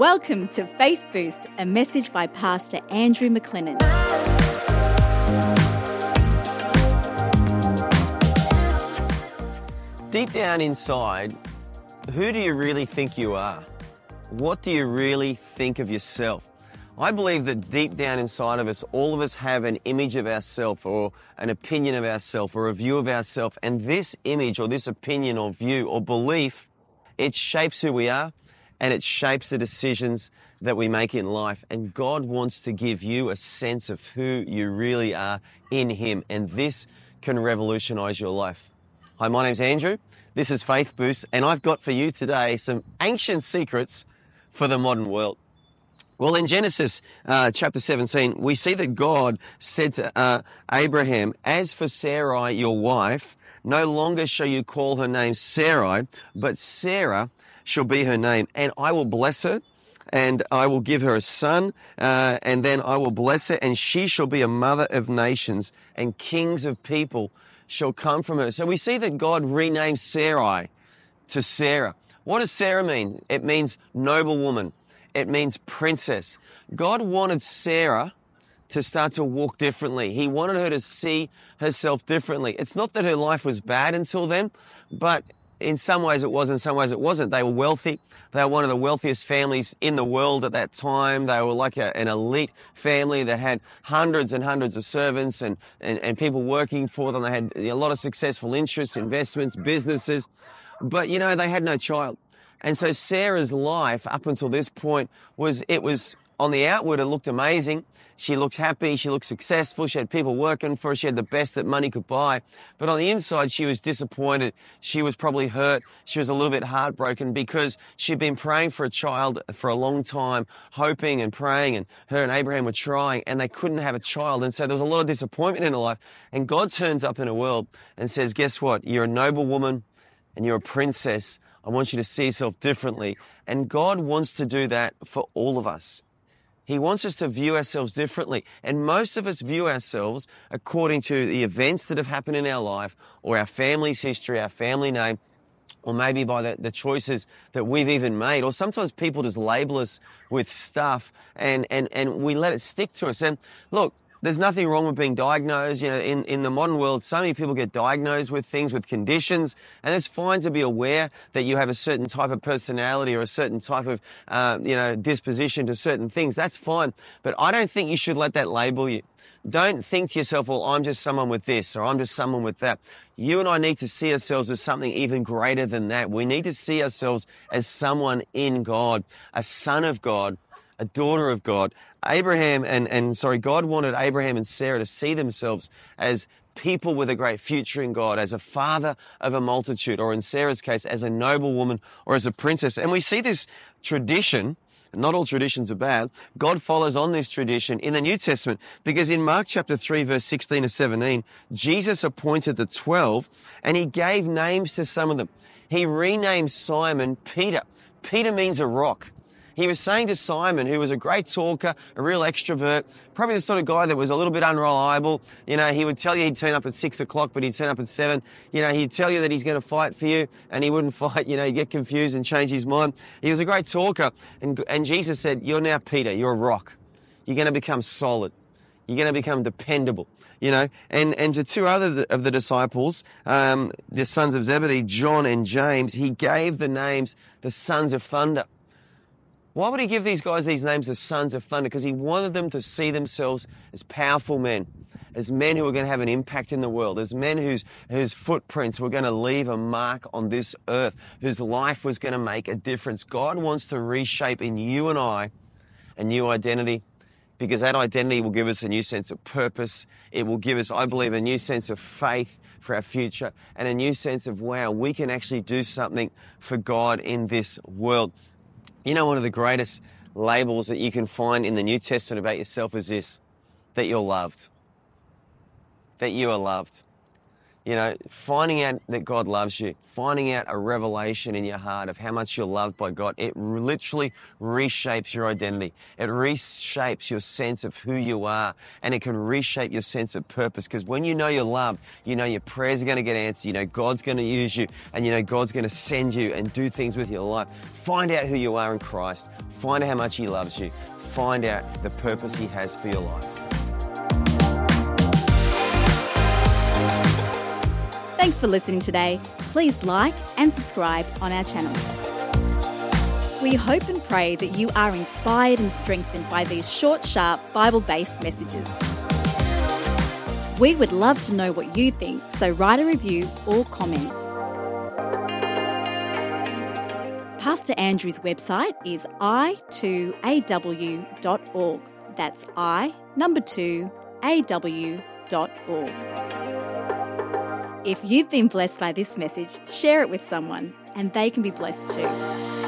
Welcome to Faith Boost, a message by Pastor Andrew McLennan. Deep down inside, who do you really think you are? What do you really think of yourself? I believe that deep down inside of us, all of us have an image of ourselves or an opinion of ourselves or a view of ourselves. And this image or this opinion or view or belief, it shapes who we are and it shapes the decisions that we make in life. And God wants to give you a sense of who you really are in Him. And this can revolutionize your life. Hi, my name's Andrew. This is Faith Boost, and I've got for you today some ancient secrets for the modern world. Well, in Genesis uh, chapter 17, we see that God said to uh, Abraham, As for Sarai, your wife, no longer shall you call her name Sarai, but Sarah shall be her name, and I will bless her. And I will give her a son, uh, and then I will bless her, and she shall be a mother of nations, and kings of people shall come from her. So we see that God renames Sarai to Sarah. What does Sarah mean? It means noble woman. It means princess. God wanted Sarah to start to walk differently. He wanted her to see herself differently. It's not that her life was bad until then, but in some ways it was, in some ways it wasn't. They were wealthy. They were one of the wealthiest families in the world at that time. They were like a, an elite family that had hundreds and hundreds of servants and, and, and people working for them. They had a lot of successful interests, investments, businesses. But you know, they had no child. And so Sarah's life up until this point was, it was on the outward, it looked amazing. She looked happy. She looked successful. She had people working for her. She had the best that money could buy. But on the inside, she was disappointed. She was probably hurt. She was a little bit heartbroken because she'd been praying for a child for a long time, hoping and praying. And her and Abraham were trying and they couldn't have a child. And so there was a lot of disappointment in her life. And God turns up in her world and says, guess what? You're a noble woman and you're a princess. I want you to see yourself differently. And God wants to do that for all of us. He wants us to view ourselves differently. And most of us view ourselves according to the events that have happened in our life or our family's history, our family name, or maybe by the, the, choices that we've even made. Or sometimes people just label us with stuff and, and, and we let it stick to us. And look, there's nothing wrong with being diagnosed. You know, in, in the modern world, so many people get diagnosed with things, with conditions, and it's fine to be aware that you have a certain type of personality or a certain type of, uh, you know, disposition to certain things. That's fine. But I don't think you should let that label you. Don't think to yourself, well, I'm just someone with this or I'm just someone with that. You and I need to see ourselves as something even greater than that. We need to see ourselves as someone in God, a son of God, a daughter of God. Abraham and, and sorry, God wanted Abraham and Sarah to see themselves as people with a great future in God, as a father of a multitude, or in Sarah's case, as a noble woman or as a princess. And we see this tradition not all traditions are bad. God follows on this tradition in the New Testament because in Mark chapter 3 verse 16 to 17, Jesus appointed the 12 and he gave names to some of them. He renamed Simon Peter. Peter means a rock. He was saying to Simon, who was a great talker, a real extrovert, probably the sort of guy that was a little bit unreliable. You know, he would tell you he'd turn up at six o'clock, but he'd turn up at seven. You know, he'd tell you that he's going to fight for you, and he wouldn't fight. You know, he'd get confused and change his mind. He was a great talker, and, and Jesus said, "You're now Peter. You're a rock. You're going to become solid. You're going to become dependable." you know, and, and to two other of the disciples, um, the sons of Zebedee, John and James, he gave the names the sons of thunder. Why would he give these guys these names as sons of thunder? Because he wanted them to see themselves as powerful men, as men who were going to have an impact in the world, as men whose, whose footprints were going to leave a mark on this earth, whose life was going to make a difference. God wants to reshape in you and I a new identity because that identity will give us a new sense of purpose. It will give us, I believe, a new sense of faith for our future and a new sense of, wow, we can actually do something for God in this world. You know, one of the greatest labels that you can find in the New Testament about yourself is this that you're loved. That you are loved. You know, finding out that God loves you, finding out a revelation in your heart of how much you're loved by God, it literally reshapes your identity. It reshapes your sense of who you are and it can reshape your sense of purpose. Because when you know you're loved, you know your prayers are going to get answered, you know God's going to use you, and you know God's going to send you and do things with your life. Find out who you are in Christ Find out how much He loves you. Find out the purpose He has for your life. Thanks for listening today. Please like and subscribe on our channels. We hope and pray that you are inspired and strengthened by these short, sharp, Bible based messages. We would love to know what you think, so write a review or comment. Pastor Andrew's website is i2aw.org. That's i number 2 aw.org. If you've been blessed by this message, share it with someone and they can be blessed too.